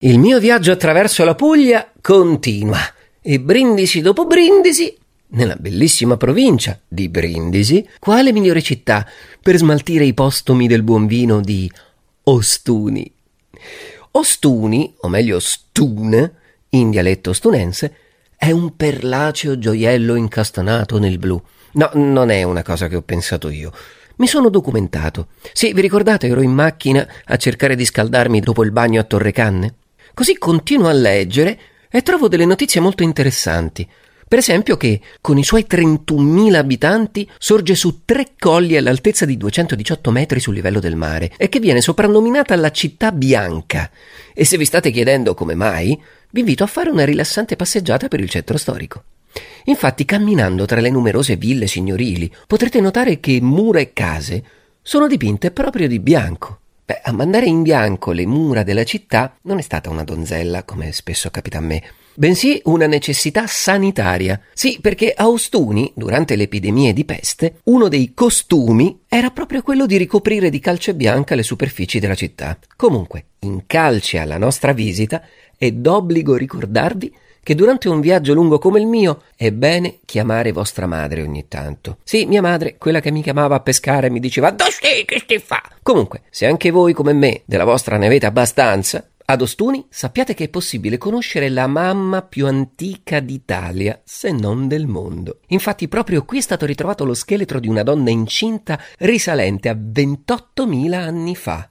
Il mio viaggio attraverso la Puglia continua e brindisi dopo brindisi, nella bellissima provincia di Brindisi, quale migliore città per smaltire i postumi del buon vino di Ostuni. Ostuni, o meglio Stun, in dialetto stunense, è un perlaceo gioiello incastonato nel blu. No, non è una cosa che ho pensato io. Mi sono documentato. Sì, vi ricordate, ero in macchina a cercare di scaldarmi dopo il bagno a Torrecanne? Così continuo a leggere e trovo delle notizie molto interessanti. Per esempio che, con i suoi 31.000 abitanti, sorge su tre colli all'altezza di 218 metri sul livello del mare e che viene soprannominata la città bianca. E se vi state chiedendo come mai, vi invito a fare una rilassante passeggiata per il centro storico. Infatti, camminando tra le numerose ville signorili, potrete notare che mura e case sono dipinte proprio di bianco. Beh, a mandare in bianco le mura della città non è stata una donzella, come spesso capita a me, bensì una necessità sanitaria. Sì, perché a Ostuni, durante le epidemie di peste, uno dei costumi era proprio quello di ricoprire di calce bianca le superfici della città. Comunque, in calce alla nostra visita, è d'obbligo ricordarvi che durante un viaggio lungo come il mio è bene chiamare vostra madre ogni tanto. Sì, mia madre, quella che mi chiamava a pescare, mi diceva «Dove stai? Che stai fa?» Comunque, se anche voi come me della vostra ne avete abbastanza, ad Ostuni sappiate che è possibile conoscere la mamma più antica d'Italia, se non del mondo. Infatti proprio qui è stato ritrovato lo scheletro di una donna incinta risalente a 28.000 anni fa.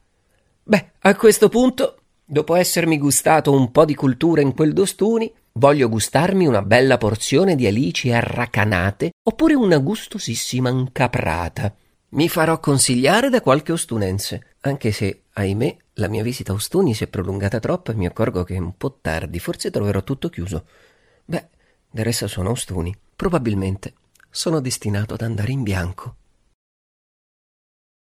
Beh, a questo punto, dopo essermi gustato un po' di cultura in quel d'Ostuni, Voglio gustarmi una bella porzione di alici arracanate oppure una gustosissima incaprata. Mi farò consigliare da qualche ostunense, anche se, ahimè, la mia visita a Ostuni si è prolungata troppo e mi accorgo che è un po' tardi, forse troverò tutto chiuso. Beh, del resto sono Ostuni. Probabilmente sono destinato ad andare in bianco.